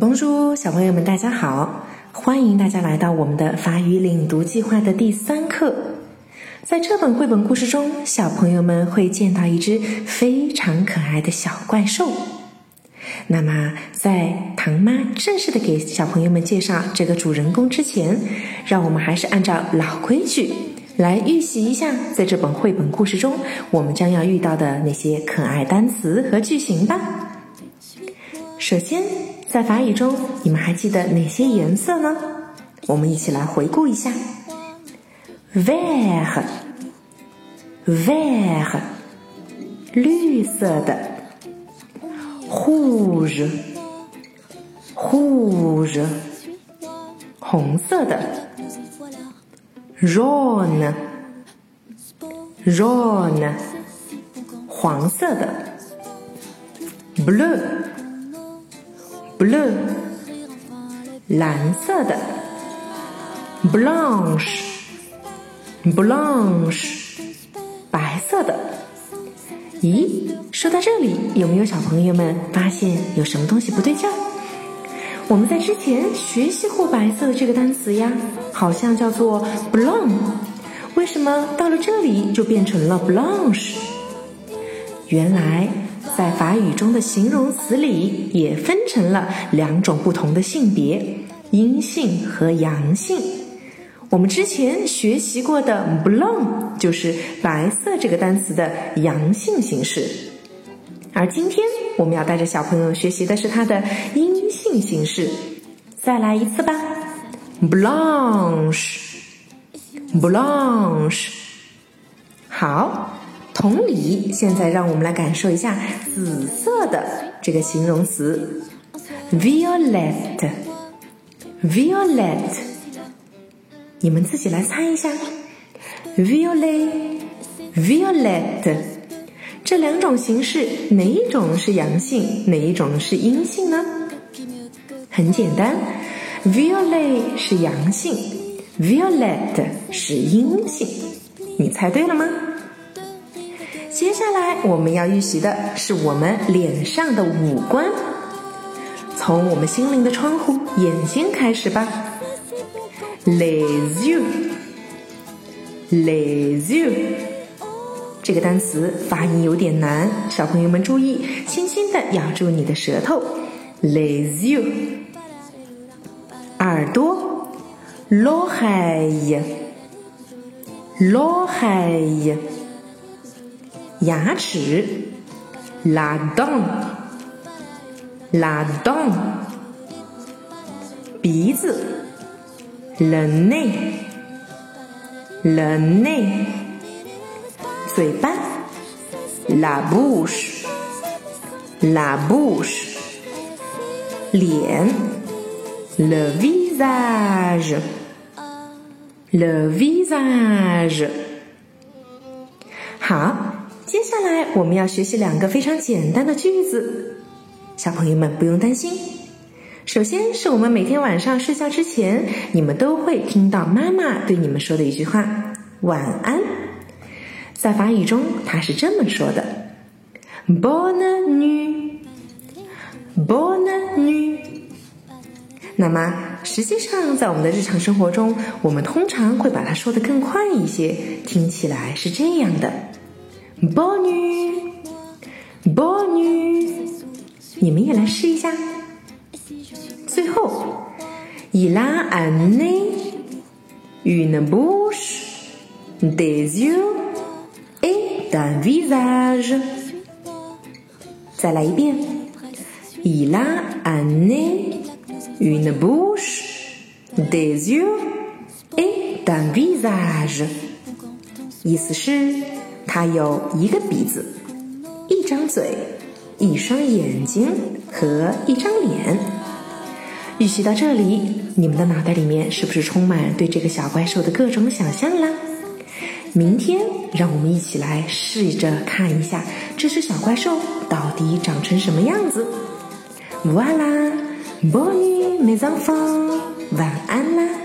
萌叔，小朋友们，大家好！欢迎大家来到我们的法语领读计划的第三课。在这本绘本故事中，小朋友们会见到一只非常可爱的小怪兽。那么，在唐妈正式的给小朋友们介绍这个主人公之前，让我们还是按照老规矩来预习一下，在这本绘本故事中我们将要遇到的那些可爱单词和句型吧。首先。在法语中，你们还记得哪些颜色呢？我们一起来回顾一下：vert，vert，绿色的；rouge，rouge，红色的；jaune，jaune，黄色的；bleu。blue，蓝色的；blanche，blanche，白色的。咦，说到这里，有没有小朋友们发现有什么东西不对劲？我们在之前学习过白色的这个单词呀，好像叫做 blanc，为什么到了这里就变成了 blanche？原来。在法语中的形容词里也分成了两种不同的性别，阴性和阳性。我们之前学习过的 “blonde” 就是白色这个单词的阳性形式，而今天我们要带着小朋友学习的是它的阴性形式。再来一次吧，blanche，blanche，好。同理，现在让我们来感受一下紫色的这个形容词，violet，violet，你们自己来猜一下，violet，violet，这两种形式哪一种是阳性，哪一种是阴性呢？很简单，violet 是阳性，violet 是阴性，你猜对了吗？接下来我们要预习的是我们脸上的五官，从我们心灵的窗户眼睛开始吧。Les yeux，les yeux，这个单词发音有点难，小朋友们注意，轻轻的咬住你的舌头。Les yeux，耳朵，l'oreille，l'oreille。牙齿，la dent，la dent，鼻子，le nez，le nez，嘴巴，la bouche，la bouche，脸，le visage，le visage，好。 接下来我们要学习两个非常简单的句子，小朋友们不用担心。首先是我们每天晚上睡觉之前，你们都会听到妈妈对你们说的一句话：“晚安。”在法语中，它是这么说的：“Bonne nuit，Bonne nuit。”那么实际上，在我们的日常生活中，我们通常会把它说的更快一些，听起来是这样的。Bonne nuit，Bonne nuit，你们也来试一下。最后，Il a un nez, une bouche, des yeux et un visage。再来一遍，Il a un nez, une bouche, des yeux et un visage。意思是。 它有一个鼻子，一张嘴，一双眼睛和一张脸。预习到这里，你们的脑袋里面是不是充满对这个小怪兽的各种想象啦？明天让我们一起来试着看一下这只小怪兽到底长成什么样子。哇啦，bonne nuit mes enfants，晚安啦。